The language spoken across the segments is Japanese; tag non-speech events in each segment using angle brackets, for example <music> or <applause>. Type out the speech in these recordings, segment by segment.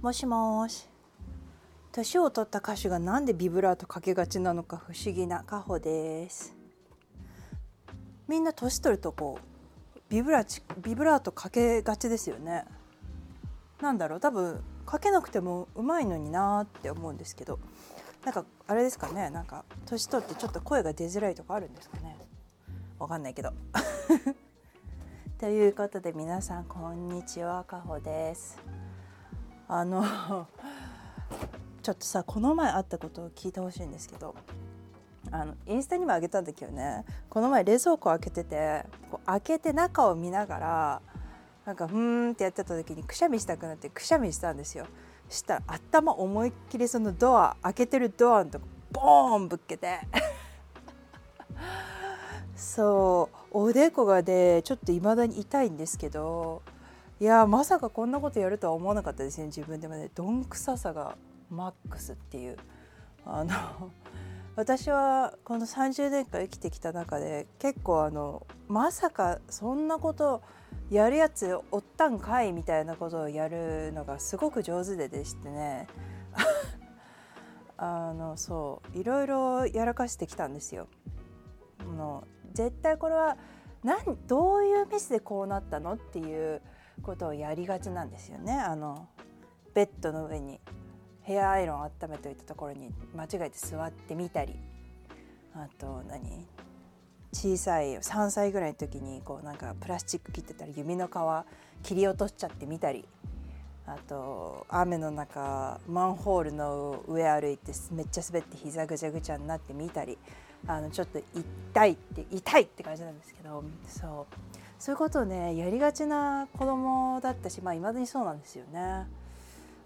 もしもし。年を取った歌手がなんでビブラートかけがちなのか不思議なカホです。みんな年取るとこうビブラチビブラートかけがちですよね。なんだろう。多分かけなくてもうまいのになって思うんですけど。なんかあれですかね。なんか年取ってちょっと声が出づらいとかあるんですかね。わかんないけど。<laughs> ということで皆さんこんにちは。かほです。あの <laughs> ちょっとさこの前あったことを聞いてほしいんですけどあのインスタにもあげたんだけどねこの前冷蔵庫開けててこう開けて中を見ながらなんかふーんってやってた時にくしゃみしたくなってくしゃみしたんですよ。したら頭思いっきりそのドア開けてるドアのとこボーンぶっけて。<laughs> そうおでこがでちょっと未だに痛いんですけどいやまさかこんなことやるとは思わなかったですね。自分でもねどんくささがマックスっていう。あの <laughs> 私はこの30年間生きてきた中で結構あのまさかそんなことやるやつおったんかいみたいなことをやるのがすごく上手ででしてね。<laughs> あのそういろいろやらかしてきたんですよ。の絶対これは何どういうミスでこうなったのっていうことをやりがちなんですよね。あのベッドの上にヘアアイロン温めといたところに間違えて座ってみたりあと何？小さい3歳ぐらいの時にこうなんかプラスチック切ってたら指の皮切り落としちゃってみたりあと雨の中マンホールの上歩いてめっちゃ滑って膝ぐちゃぐちゃになってみたりあのちょっと痛いって痛いって感じなんですけどそうそういうことをねやりがちな子供だったしまあ未だにそうなんですよね。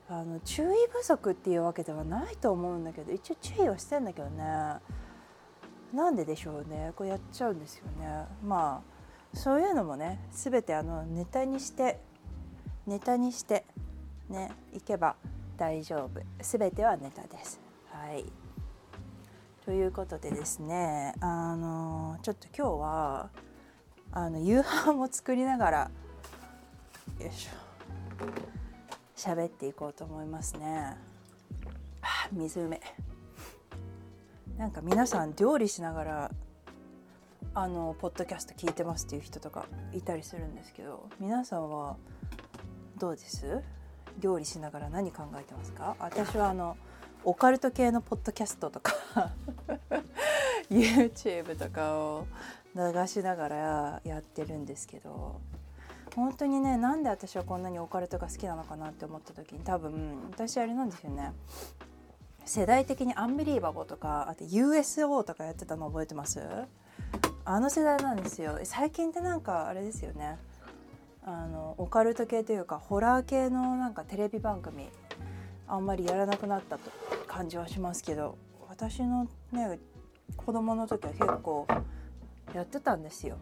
あの注意不足っていうわけではないと思うんだけど一応注意はしてんだけどね。なんででしょうね。こうやっちゃうんですよね。まあそういうのもね全てあのネタにしてネタにしてねいけば大丈夫。全てはネタです。はい。ということでですねあのちょっと今日はあの夕飯を作りながらよいしょ喋っていこうと思いますね。はあ、水梅なんか皆さん料理しながらあのポッドキャスト聞いてますっていう人とかいたりするんですけど皆さんはどうです？料理しながら何考えてますか？私はあのオカルト系のポッドキャストとか <laughs> YouTube とかを流しながらやってるんですけど本当にねなんで私はこんなにオカルトが好きなのかなって思った時に多分私あれなんですよね。世代的にアンビリーバボーとかあと USO とかやってたの覚えてます？あの世代なんですよ。最近ってなんかあれですよね。あのオカルト系というかホラー系のなんかテレビ番組あんまりやらなくなったと感じはしますけど私のね子供の時は結構やってたんですよ。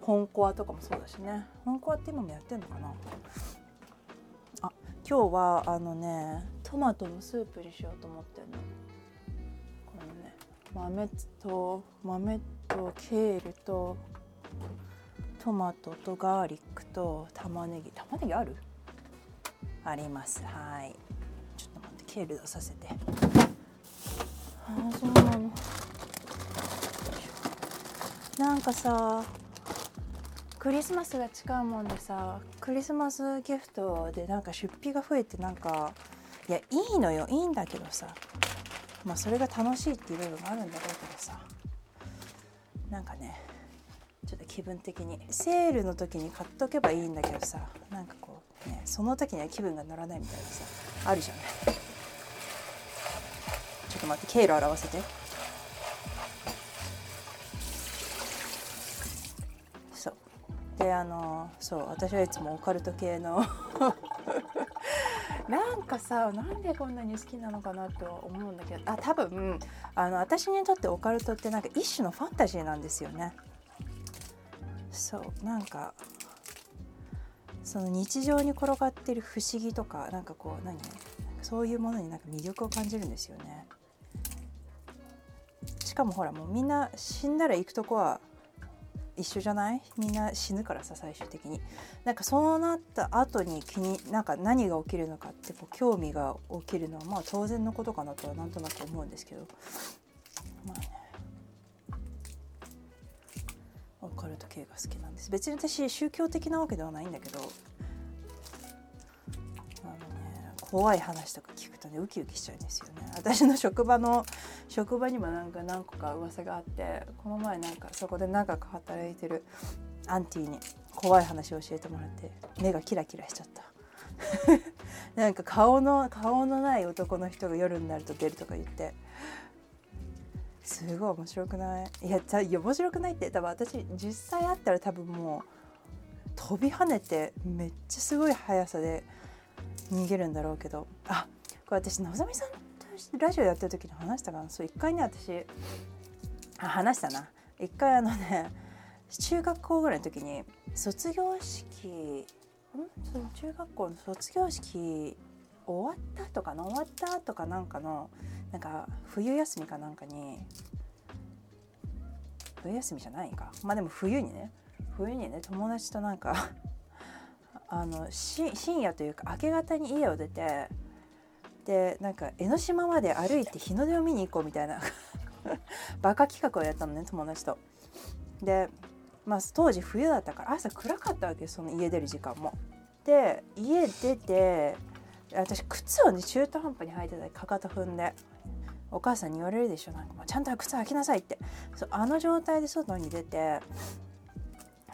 本コアとかもそうだしね。本コアって今もやってんのかな？あ今日はあのねトマトのスープにしようと思ってんの。このね豆と豆とケールとトマトとガーリックと玉ねぎ。玉ねぎある？あります。はい。ちょっと待ってケール出させて。あそうなのなんかさクリスマスが近いもんでさクリスマスギフトでなんか出費が増えてなんかいやいいのよいいんだけどさまあそれが楽しいっていう部分があるんだろうけどさなんかねちょっと気分的に。セールの時に買っとけばいいんだけどさなんかこうねその時には気分が乗らないみたいなさあるじゃない。ちょっと待って経路表せて。であのそう私はいつもオカルト系の。<laughs> なんかさなんでこんなに好きなのかなと思うんだけど。あ多分あの私にとってオカルトってなんか一種のファンタジーなんですよね。そうなんかその日常に転がってる不思議とかなんかこう何？そういうものになんか魅力を感じるんですよね。しかもほらもうみんな死んだら行くとこは一緒じゃない？みんな死ぬからさ最終的に。なんかそうなった後に気になんか何が起きるのかってこう興味が起きるのはまあ当然のことかなとはなんとなく思うんですけど。まあねオカルト系が好きなんです。別に私宗教的なわけではないんだけど。あのね怖い話とかとねウキウキしちゃうんですよね。私の職場の職場にもなんか何個か噂があってこの前なんかそこで長く働いてるアンティに怖い話を教えてもらって目がキラキラしちゃった。<laughs> なんか顔の顔のない男の人が夜になると出るとか言ってすごい面白くない？いや面白くないって多分私実際会ったら多分もう飛び跳ねてめっちゃすごい速さで逃げるんだろうけどあこれ私のぞみさんとラジオやってる時に話したかな？そう一回ね私あ話したな。一回あのね中学校ぐらいの時に卒業式ん？その中学校の卒業式終わったとかな？終わったとかなんかのなんか冬休みかなんかに冬休みじゃないか。まあでも冬にね。冬にね友達となんかあの深夜というか明け方に家を出てでなんか江ノ島まで歩いて日の出を見に行こうみたいな <laughs> バカ企画をやったのね友達と。でまあ当時冬だったから朝暗かったわけその家出る時間も。で家出て私靴をね中途半端に履いてたかかと踏んでお母さんに言われるでしょなんかもうちゃんと靴履きなさいってそあの状態で外に出て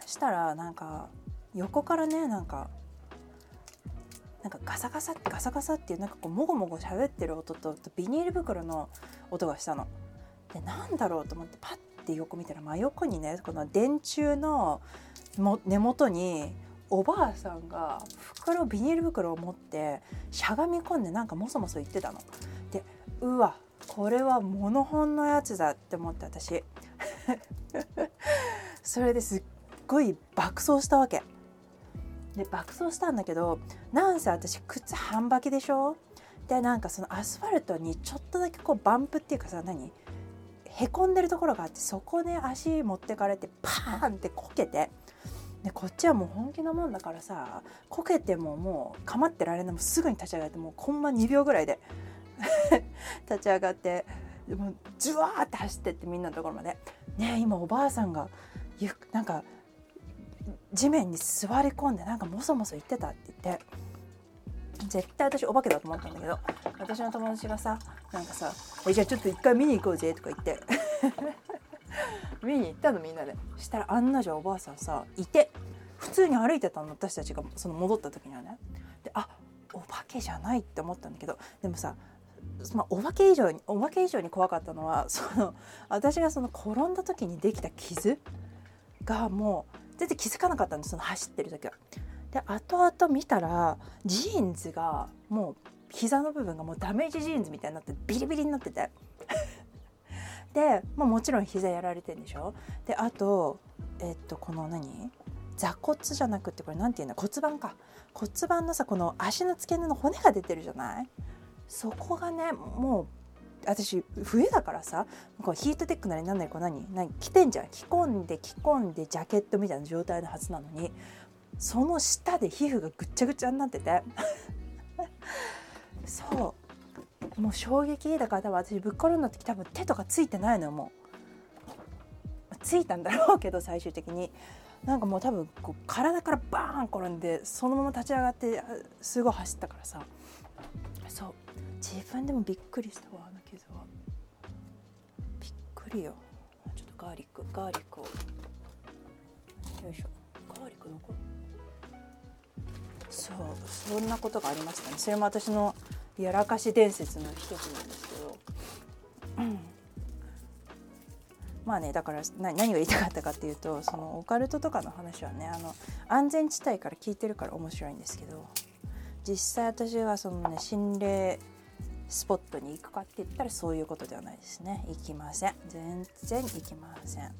したらなんか横からねなんかなんかガサガサってガサガサっていうなんかこうもごもご喋ってる音とビニール袋の音がしたの。でなんだろうと思ってパッて横見たら真横にねこの電柱のも根元におばあさんが袋ビニール袋を持ってしゃがみ込んでなんかもそもそ言ってたの。でうわこれはモノホンのやつだって思って私 <laughs> それですっごい爆走したわけ。で爆走したんだけどなんせ私靴半履きでしょ？でなんかそのアスファルトにちょっとだけこうバンプっていうかさ何？へこんでるところがあってそこで足持ってかれてパーンってこけてでこっちはもう本気のもんだからさこけてももう構ってられない。もうすぐに立ち上がってもうコンマ2秒ぐらいで <laughs> 立ち上がってでもジュワーって走ってってみんなのところまで。ね今おばあさんがゆなんか地面に座り込んでなんかもそもそ言ってたって言って。絶対私お化けだと思ったんだけど私の友達がさなんかさ「じゃあちょっと一回見に行こうぜ」とか言って。<laughs> 見に行ったのみんなで。したら案の定おばあさんさいて。普通に歩いてたの私たちがその戻った時にはね。であお化けじゃないって思ったんだけどでもさま、お化け以上にお化け以上に怖かったのはその私がその転んだ時にできた傷がもう全然気づかなかったんですその走ってる時は。で後々見たらジーンズがもう膝の部分がもうダメージジーンズみたいになってビリビリになってて。<laughs> で、まあ、もちろん膝やられてんでしょ？であとえっとこの何？座骨じゃなくてこれ何て言うんだ？骨盤か。骨盤のさこの足の付け根の骨が出てるじゃない？そこがねもう私冬だからさこうヒートテックなりなんなりこう何？何？着てんじゃん。着込んで着込んでジャケットみたいな状態のはずなのにその下で皮膚がぐっちゃぐちゃになってて。<laughs> そう。もう衝撃。だから多分私ぶっ転んだ時多分手とかついてないのよもう。ついたんだろうけど最終的に。なんかもう多分こう体からバーン転んでそのまま立ち上がってすごい走ったからさ。そう。自分でもびっくりしたわ。くりよ。ちょっとガーリックガーリックを。よいしょ。ガーリック残る。そうそんなことがありましたね。それも私のやらかし伝説の一つなんですけど、うん、まあねだから何が言いたかったかっていうとそのオカルトとかの話はねあの安全地帯から聞いてるから面白いんですけど。実際私がそのね心霊スポットに行くかって言ったらそういうことではないですね。行きません。全然行きません。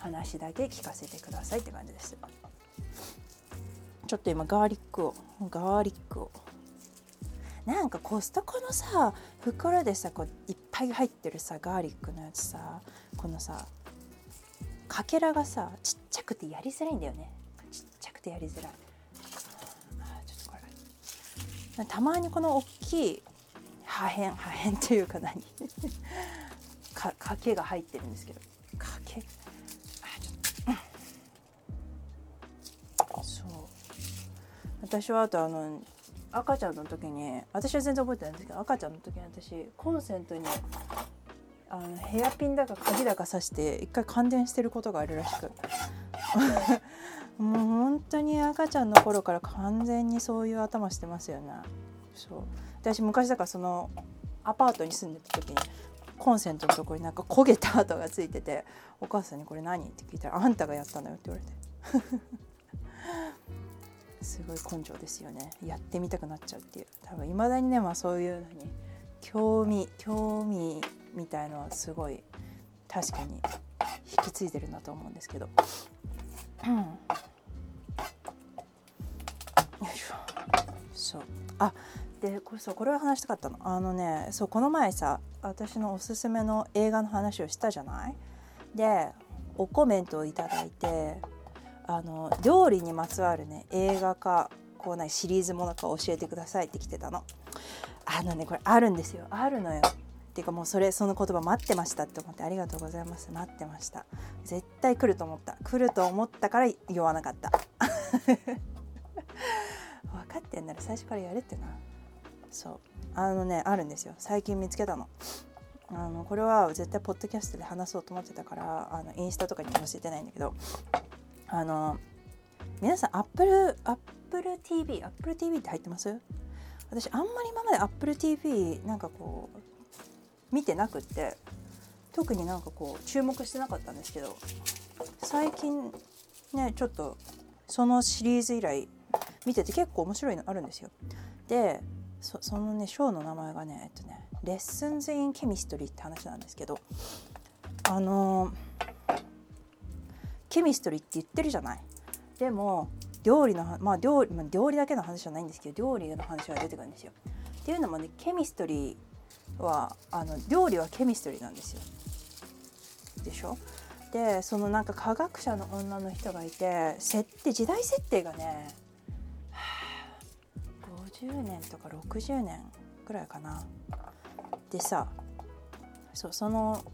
話だけ聞かせてくださいって感じです。ちょっと今ガーリックをガーリックを。なんかコストコのさ袋でさこういっぱい入ってるさガーリックのやつさこのさかけらがさちっちゃくてやりづらいんだよね。ちっちゃくてやりづらい。たまにこの大きい破片破片っていうか何？<laughs> かかけが入ってるんですけど。かけ、そう。私はあとあの赤ちゃんの時に私は全然覚えてないんですけど赤ちゃんの時に私コンセントにあのヘアピンだか鍵だかさして一回感電してることがあるらしく。もう本当に赤ちゃんの頃から完全にそういう頭してますよね。そう。私昔だからそのアパートに住んでた時にコンセントのとこになんか焦げた跡がついててお母さんに「これ何?」って聞いたら「あんたがやったんだよ」って言われて。<laughs> すごい根性ですよね。やってみたくなっちゃうっていう。多分いまだにねまあそういうのに興味興味みたいのはすごい確かに引き継いでるなと思うんですけど、うん、そうあでこれそうこれを話したかったの。あのねそうこの前さ私のおすすめの映画の話をしたじゃない？でおコメントを頂いてあの料理にまつわるね映画かこうないシリーズものか教えてくださいって来てたの。あのねこれあるんですよ。あるのよ。っていうかもうそれその言葉待ってましたって思ってありがとうございます。待ってました。絶対来ると思った。来ると思ったから言わなかった。<laughs> 分かってんなら最初からやれってな。そう。あのねあるんですよ。最近見つけたの。あのこれは絶対ポッドキャストで話そうと思ってたからあのインスタとかにも載せてないんだけど。あの皆さんアップルアップル TV アップル TV って入ってます？私あんまり今までアップル TV なんかこう見てなくって特になんかこう注目してなかったんですけど最近ねちょっとそのシリーズ以来見てて結構面白いのあるんですよ。でそのねショーの名前がねえっとね Lessons in Chemistry って話なんですけどあの chemistry って言ってるじゃないでも料理のまあ料理,、まあ、料理だけの話じゃないんですけど料理の話が出てくるんですよっていうのもね chemistry はあの料理は chemistry なんですよ。でしょ？でそのなんか科学者の女の人がいて設定時代設定がね50年とか60年ぐらいかな。でさそうその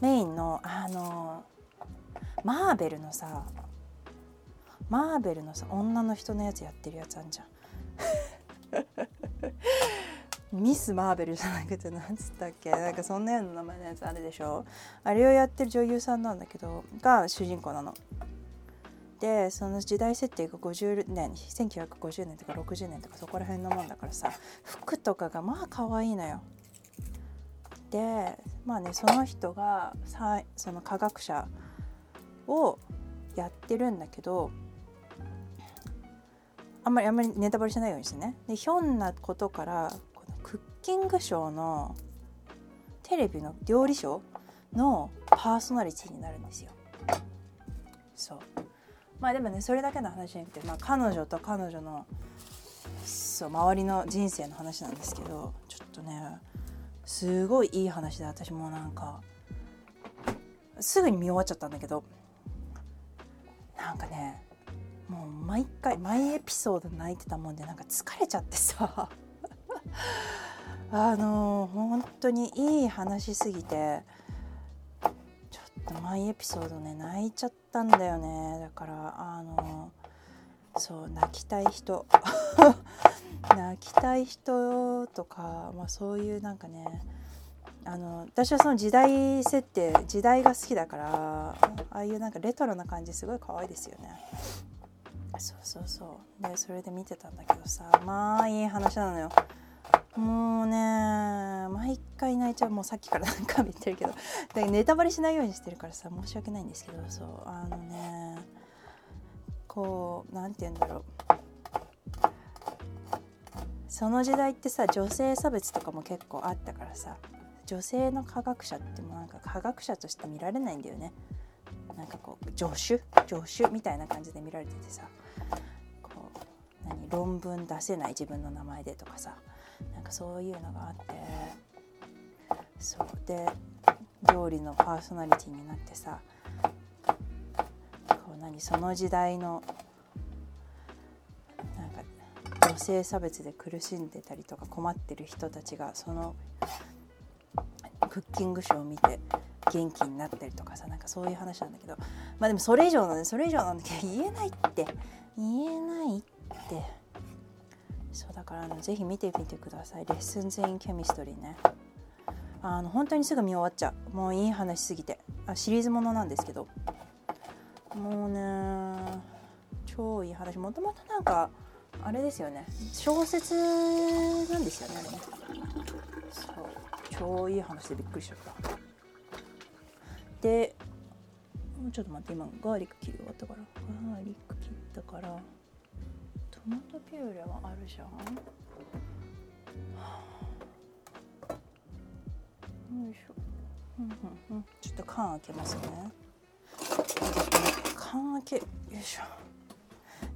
メインのあのマーベルのさマーベルのさ女の人のやつやってるやつあんじゃん。ミス・マーベルじゃなくて何つったっけ？なんかそんなような名前のやつあるでしょ？あれをやってる女優さんなんだけどが主人公なのでその時代設定が50年1950年とか60年とかそこら辺のもんだからさ服とかがまあ可愛いのよ。でまあねその人がさその科学者をやってるんだけどあんまりあんまりネタバレしないようにしてね。でひょんなことからキングショーのテレビの料理ショーのパーソナリティになるんですよ。そうまあでもねそれだけの話じゃなくて、まあ、彼女と彼女のそう周りの人生の話なんですけどちょっとねすごいいい話で私もなんかすぐに見終わっちゃったんだけどなんかねもう毎回毎エピソード泣いてたもんでなんか疲れちゃってさあの本当にいい話すぎてちょっと毎エピソードね泣いちゃったんだよね。だからあのそう泣きたい人。<laughs> 泣きたい人とか、まあ、そういうなんかねあの私はその時代設定時代が好きだからああいうなんかレトロな感じすごい可愛いですよね。そうそうそう。でそれで見てたんだけどさまあいい話なのよ。もうね毎回泣いちゃう。もうさっきから何回も言ってるけど。<laughs> だネタバレしないようにしてるからさ申し訳ないんですけど。そうあのねこう何て言うんだろう。その時代ってさ女性差別とかも結構あったからさ女性の科学者ってもなんか科学者として見られないんだよね。なんかこう助手？助手みたいな感じで見られててさこう何？論文出せない自分の名前でとかさ。なんかそういうのがあってそう。で料理のパーソナリティになってさこう何その時代のなんか女性差別で苦しんでたりとか困ってる人たちがそのクッキングショーを見て元気になったりとかさなんかそういう話なんだけどまあでもそれ以上なんでそれ以上なんだけど言えないって。言えないって。そうだからあのぜひ見てみてください。 Lessons in Chemistry ね。あの本当にすぐ見終わっちゃう。もういい話すぎて。あシリーズものなんですけど。もうね超いい話。もともとなんかあれですよね。小説なんですよねあれね。そう。超いい話でびっくりしちゃった。でちょっと待って今ガーリック切り終わったから。ガーリック切ったから。トマトピューレはあるじゃん、よいしょ、うんうん。うん、ちょっと缶開けますね。缶開けよいしょ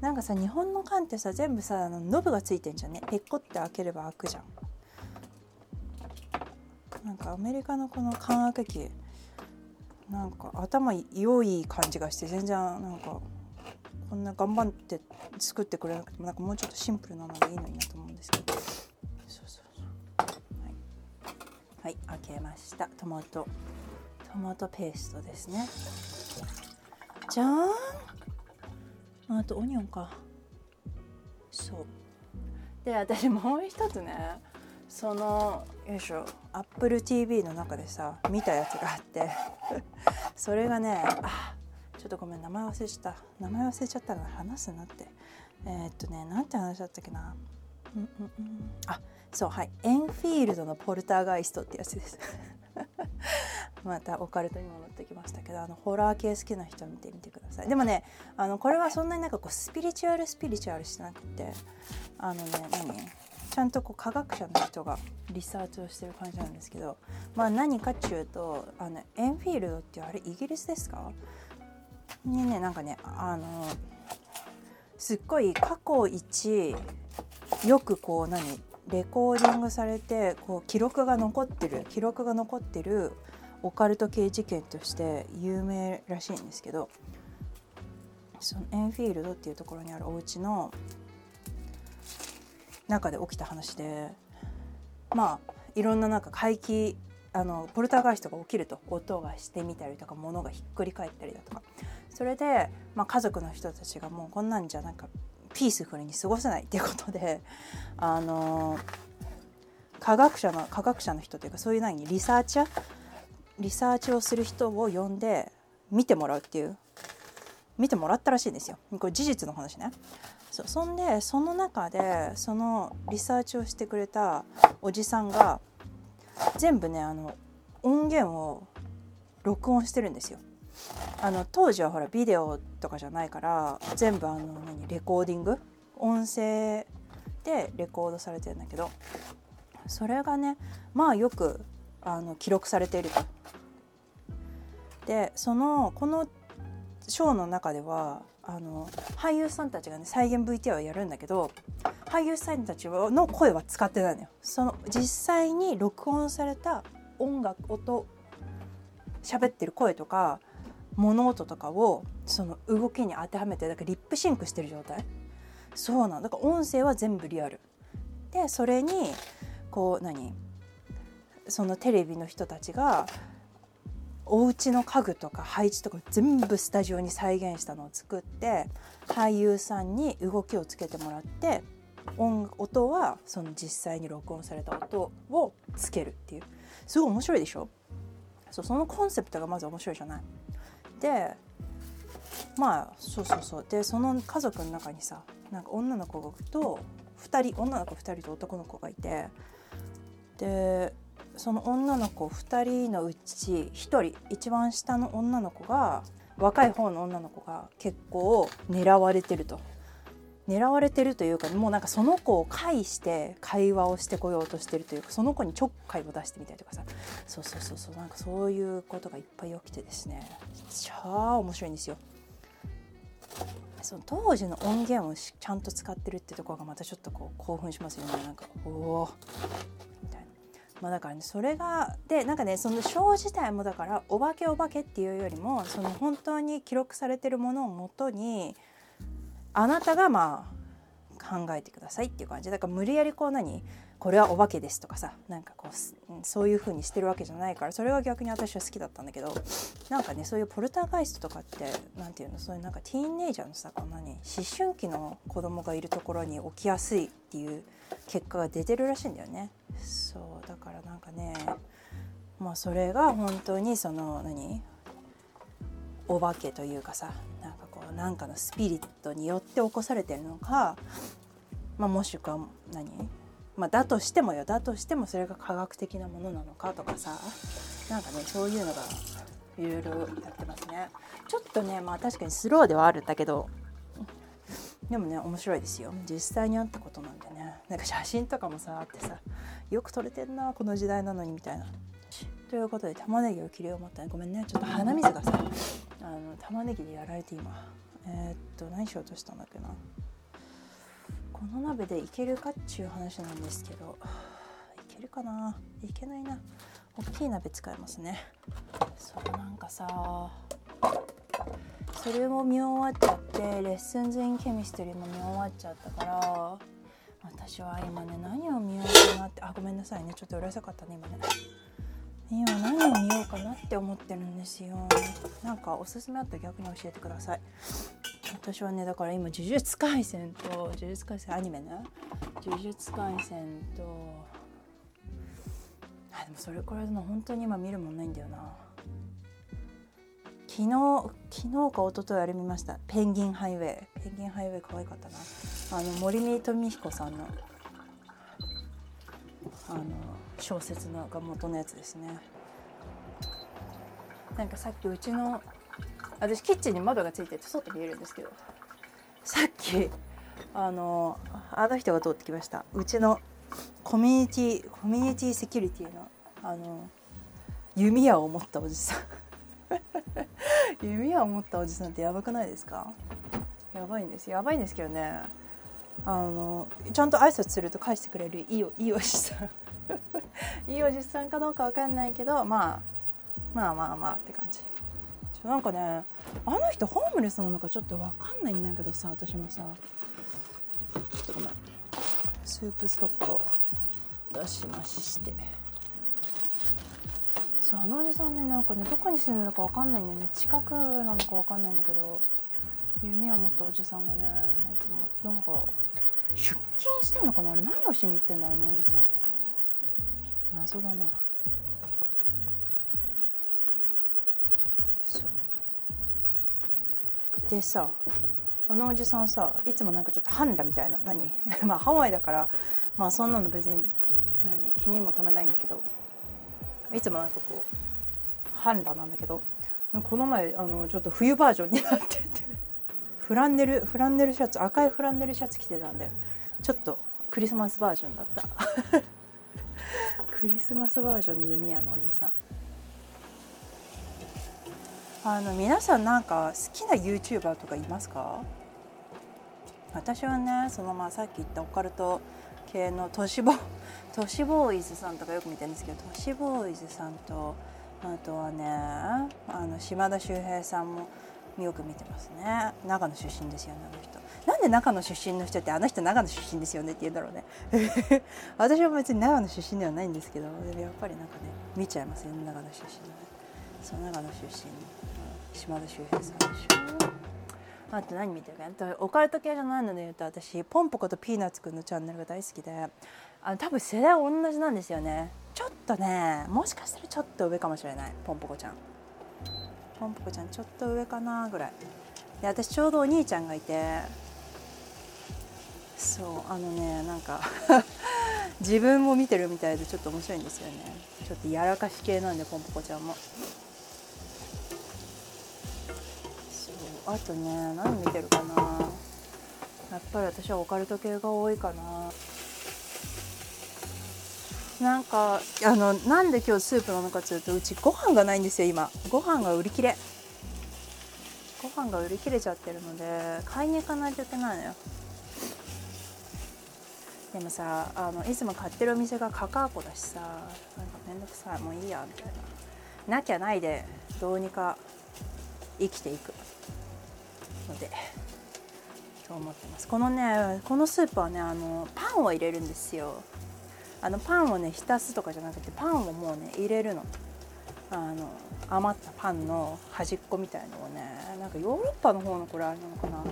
なんかさ日本の缶ってさ全部さあのノブがついてんじゃんね。ペッコって開ければ開くじゃん。なんかアメリカのこの缶開け器なんか頭良い感じがして全然なんかこんな頑張って作ってくれなくてもなんかもうちょっとシンプルなのでいいのになと思うんですけど。そうそうそう。はい、はい、開けました。トマト。トマトペーストですね。じゃーん。あとオニオンか。そう。で私もう一つね。そのよいしょ。AppleTV の中でさ見たやつがあって。それがねあょっとごめん名前忘れちゃった。名前忘れちゃったら話すなって。えー、っとねなんて話だったっけな。うんうんうん。あそうはい。エンフィールドのポルターガイストってやつです。<laughs> またオカルトにも載ってきましたけどあのホラー系好きな人見てみてください。でもねあのこれはそんなになんかこうスピリチュアルスピリチュアルしてなくてあのね何？ちゃんとこう科学者の人がリサーチをしてる感じなんですけどまあ何かっていうとあのエンフィールドってあれイギリスですか？にねなんかねあのすっごい過去一よくこう何レコーディングされてこう記録が残ってる記録が残ってるオカルト系事件として有名らしいんですけどそのエンフィールドっていうところにあるお家の中で起きた話でまあいろんななんか怪奇あのポルターガイストが起きると音がしてみたりとか物がひっくり返ったりだとか。それで、まあ、家族の人たちがもうこんなんじゃなんかピースフルに過ごせないっていうことで <laughs> あの科学者の科学者の人というかそういう何 researcher？リサーチをする人を呼んで見てもらうっていう見てもらったらしいんですよ。これ事実の話ね。そそんでその中でそのリサーチをしてくれたおじさんが全部ねあの音源を録音してるんですよ。あの当時はほらビデオとかじゃないから全部あの何 recording？音声でレコードされてるんだけどそれがねまあよくあの記録されていると。でそのこのショーの中ではあの俳優さんたちがね再現 VTR をやるんだけど俳優さんたちの声は使ってないのよ。その実際に録音された音楽音喋ってる声とか物音とかをその動きに当てはめてだからリップシンクしてる状態？そうなんだから音声は全部リアル。でそれにこう何？そのテレビの人たちがお家の家具とか配置とか全部スタジオに再現したのを作って俳優さんに動きをつけてもらって音音はその実際に録音された音をつけるっていう。すごい面白いでしょ？そうそのコンセプトがまず面白いじゃない。でまあそうそうそう。でその家族の中にさなんか女の子と2人女の子2人と男の子がいてでその女の子2人のうち1人一番下の女の子が若い方の女の子が結構狙われてると。狙われてるというかもうなんかその子を介して会話をしてこようとしてるというかその子にちょっかいを出してみたりとかさ。そうそうそうそう。なんかそういうことがいっぱい起きてですね。ちゃ面白いんですよ。その当時の音源をちゃんと使ってるってところがまたちょっとこう興奮しますよね。なんかおおみたいな。まあ、だからねそれがでなんかねそのショー自体もだからお化けお化けっていうよりもその本当に記録されてるものをもとにあなたがまあ考えてくださいっていう感じ。だから無理やりこう何これはお化けですとかさなんかこうそういう風にしてるわけじゃないからそれは逆に私は好きだったんだけどなんかねそういうポルターガイストとかって何て言うのそういうなんかティーンネイジャーのさこんなに思春期の子供がいるところに起きやすいっていう結果が出てるらしいんだよね。そうだからなんかねまあそれが本当にその何お化けというかさなんかこうなんかのスピリットによって起こされてるのか、まあ、もしくは何？まあ、だとしてもよ。だとしてもそれが科学的なものなのかとかさ。なんかねそういうのがいろいろやってますね。ちょっとねまあ確かにスローではあるんだけど。でもね面白いですよ。実際にあったことなんでね。なんか写真とかもさあってさよく撮れてんなこの時代なのにみたいな。ということで玉ねぎを切り終わったねごめんね。ちょっと鼻水がさあの玉ねぎでやられて今。えー、っと何しようとしたんだっけな。この鍋でいけるかっちゅう話なんですけどいけるかな？いけないな。大きい鍋使いますね。そうなんかさそれも見終わっちゃって Lessons in Chemistry も見終わっちゃったから私は今ね何を見ようかなってあごめんなさいね。ちょっとうるさかったね今ね。今何を見ようかなって思ってるんですよ。なんかおすすめあったら逆に教えてください。私はねだから今「呪術廻戦」と「呪術廻戦」アニメね「呪術廻戦と」あでもそれくらいの本当に今見るもんないんだよな。昨日昨日か一昨日あれ見ました「ペンギンハイウェイ」ペンギンハイウェイ可愛かったな。あの森見富彦さんのあの小説のが元のやつですね。なんかさっきうちの私キッチンに窓がついてて外見えるんですけどさっきあのあの人が通ってきました。うちのコミュニティコミュニティセキュリティのあの弓矢を持ったおじさん。<laughs> 弓矢を持ったおじさんってやばくないですか？やばいんです。やばいんですけどね。あのちゃんと挨拶すると返してくれるいいおいいおじさん。<laughs> いいおじさんかどうかわかんないけどまあまあまあまあって感じ。なんかねあの人ホームレスなのかちょっと分かんないんだけどさ私もさ。ちょっとごめん。スープストックを出しまして。そうあのおじさんねなんかねどこに住んでるのか分かんないんだよね。近くなのか分かんないんだけど弓を持ったおじさんがねいつもなんか出勤してんのかな？あれ何をしに行ってんだ？あのおじさん。謎だな。そう。でさあのおじさんさいつもなんかちょっと半裸みたいな何？<laughs> まあハワイだからまあそんなの別に何？気にも留めないんだけどいつもなんかこう半裸なんだけどこの前あのちょっと冬バージョンになっててフランネルフランネルシャツ赤いフランネルシャツ着てたんでちょっとクリスマスバージョンだった。<laughs> クリスマスバージョンの弓矢のおじさん。あの皆さんなんか好きな YouTuber とかいますか？私はねそのまあさっき言ったオカルト系の都市ボ <laughs> 都市ボーイズさんとかよく見てるんですけど都市ボーイズさんとあとはねあの島田秀平さんもよく見てますね。長野出身ですよねあの人。なんで長野出身の人ってあの人長野出身ですよねって言うんだろうね。<laughs> 私は別に長野出身ではないんですけどやっぱりなんかね見ちゃいますよね長野出身のね。そう長野出身。島田秀平さんでしょあと何見てるかオカルト系じゃないので言うと私ポンポコとピーナッツくんのチャンネルが大好きで。あの多分世代同じなんですよね。ちょっとねもしかしたらちょっと上かもしれない。ポンポコちゃんポンポコちゃん。ちょっと上かなぐらい。で私ちょうどお兄ちゃんがいて。そうあのねなんか <laughs> 自分も見てるみたいでちょっと面白いんですよね。ちょっとやらかし系なんでポンポコちゃんも。あとね何見てるかな。やっぱり私はオカルト系が多いかな。なんかあのなんで今日スープなのかっていうとうちご飯がないんですよ今。ご飯が売り切れ。ご飯が売り切れちゃってるので買いに行かないといけないのよ。でもさあのいつも買ってるお店がカカアコだしさなんか面倒くさいもういいやみたいな。なきゃないでどうにか生きていく。のでと思ってます。このねこのスープはねあのパンを入れるんですよ。あのパンをね浸すとかじゃなくてパンをもうね入れるの。あの余ったパンの端っこみたいのをねなんかヨーロッパの方のこれあれなのかな。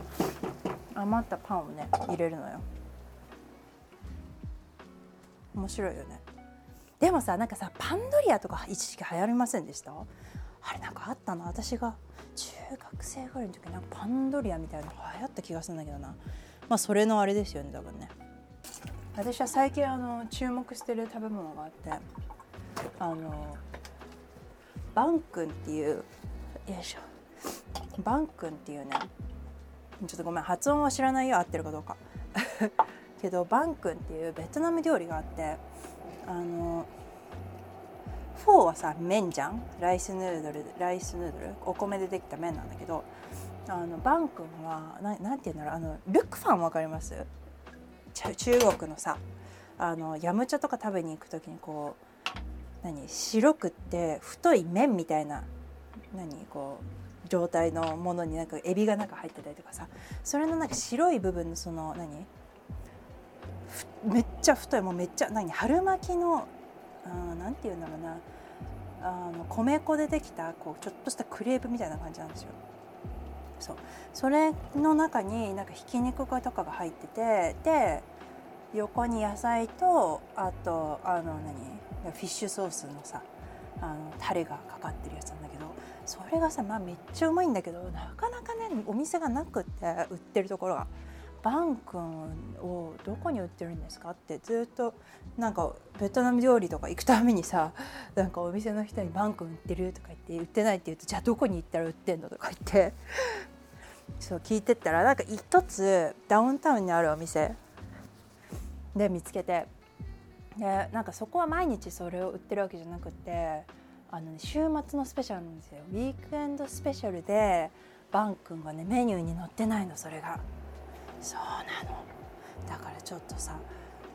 余ったパンをね入れるのよ。面白いよね。でもさなんかさパンドリアとか一時期流行りませんでした？あれなんかあったな。私が中学生ぐらいの時なんかパンドリアみたいなの流行った気がするんだけどな。まあそれのあれですよね多分ね。私は最近あの注目してる食べ物があってあのバン君っていうよいしょ。バン君っていうねちょっとごめん発音は知らないよ合ってるかどうか。<laughs> けどバン君っていうベトナム料理があってあのフォーはさ麺じゃん？ライスヌードルライスヌードル？お米でできた麺なんだけどあのバン君はななんて言うんだろう？あのルックファンわかります？中国のさあのヤムチャとか食べに行く時にこう何？白くって太い麺みたいな何？こう状態のものになんかエビが中入ってたりとかさそれのなんか白い部分のその何？めっちゃ太いもうめっちゃ何？春巻きの何て言うんだろうなあの米粉でできたこうちょっとしたクレープみたいな感じなんですよ。そうそれの中になんかひき肉とかが入っててで横に野菜とあとあの何？フィッシュソースのさあのタレがかかってるやつなんだけどそれがさ、まあ、めっちゃうまいんだけどなかなかねお店がなくって売ってるところが。バン君をどこに売ってるんですかってずっとなんかベトナム料理とか行くためにさ <laughs> なんかお店の人に「バン君売ってる?」とか言って「売ってない」って言うと「じゃあどこに行ったら売ってんの?」とか言って <laughs> そう聞いてったらなんか一つダウンタウンにあるお店で見つけてでなんかそこは毎日それを売ってるわけじゃなくてあの、ね、週末のスペシャルなんですよウィークエンドスペシャルでバン君がねメニューに載ってないのそれがそうなの。だからちょっとさ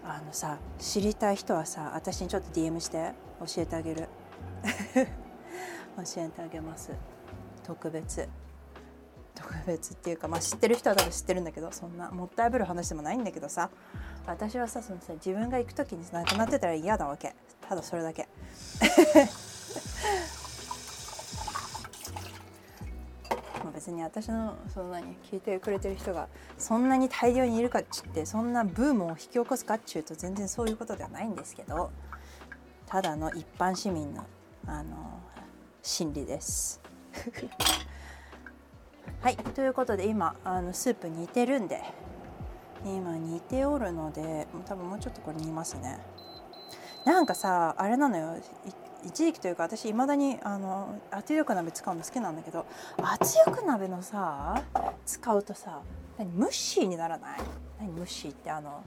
あのさ知りたい人はさ私にちょっと DM して。教えてあげる。<laughs> 教えてあげます。特別。特別っていうかまあ知ってる人は多分知ってるんだけどそんなもったいぶる話でもないんだけどさ。私はさそのさ自分が行く時になくなってたら嫌なわけ。ただそれだけ。別に私のその何聞いてくれてる人がそんなに大量にいるかっちってそんなブームを引き起こすかっちゅうと全然そういうことではないんですけどただの一般市民のあの心理です。<laughs> はいということで今あのスープ煮てるんで今煮ておるので多分もうちょっとこれ煮ますね。なんかさあれなのよ一時期というか私いまだにあの圧力鍋使うの好きなんだけど圧力鍋のさ使うとさ何ムッシーにならない？何ムッシーってあの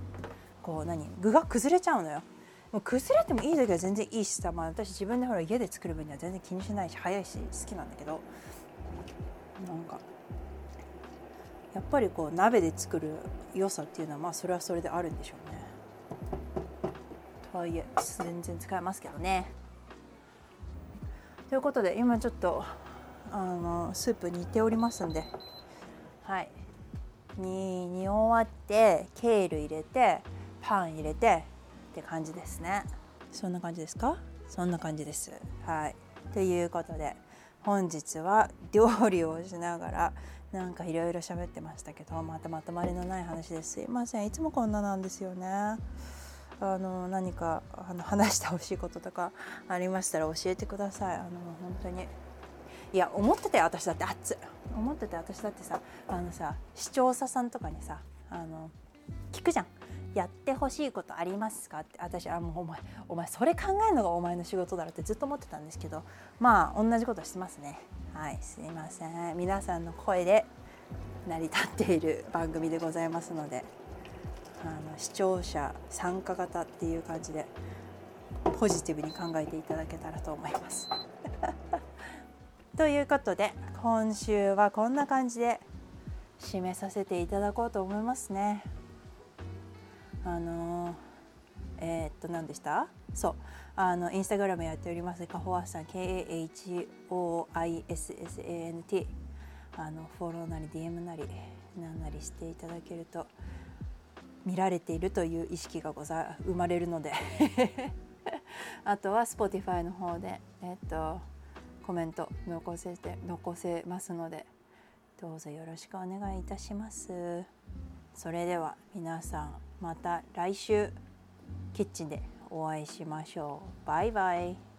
こう何具が崩れちゃうのよもう崩れてもいい時は全然いいしさ、まあ、私自分でほら家で作る分には全然気にしないし早いし好きなんだけどなんかやっぱりこう鍋で作る良さっていうのはまあそれはそれであるんでしょうね。とはいえ全然使えますけどね。ということで今ちょっとあのスープ煮ておりますんで。はい。煮煮終わってケール入れてパン入れてって感じですね。そんな感じですか？そんな感じです。はい。ということで本日は料理をしながらなんかいろいろ喋ってましたけどまたまとまりのない話ですいません。いつもこんななんですよねあの何かあの話してほしいこととかありましたら教えてください。あの本当に。いや思ってたよ私だって。熱思ってて私だってさあのさ視聴者さんとかにさあの聞くじゃん。やってほしいことありますかって。私あもうお前お前それ考えるのがお前の仕事だろってずっと思ってたんですけど。まあ同じことしてますね。はいすいません。皆さんの声で成り立っている番組でございますので。あの視聴者参加型っていう感じでポジティブに考えていただけたらと思います。<laughs> ということで今週はこんな感じで締めさせていただこうと思いますね。あのえー、っと何でした？そうあのインスタグラムやっておりますカホアさん KAHOISSANT あのフォローなり DM なりなんなりしていただけると見られているという意識がござ <laughs> 生まれるので。<laughs> あとは Spotify の方で、えっと、コメント残せて残せますのでどうぞよろしくお願いいたします。それでは皆さんまた来週キッチンでお会いしましょう。バイバイ。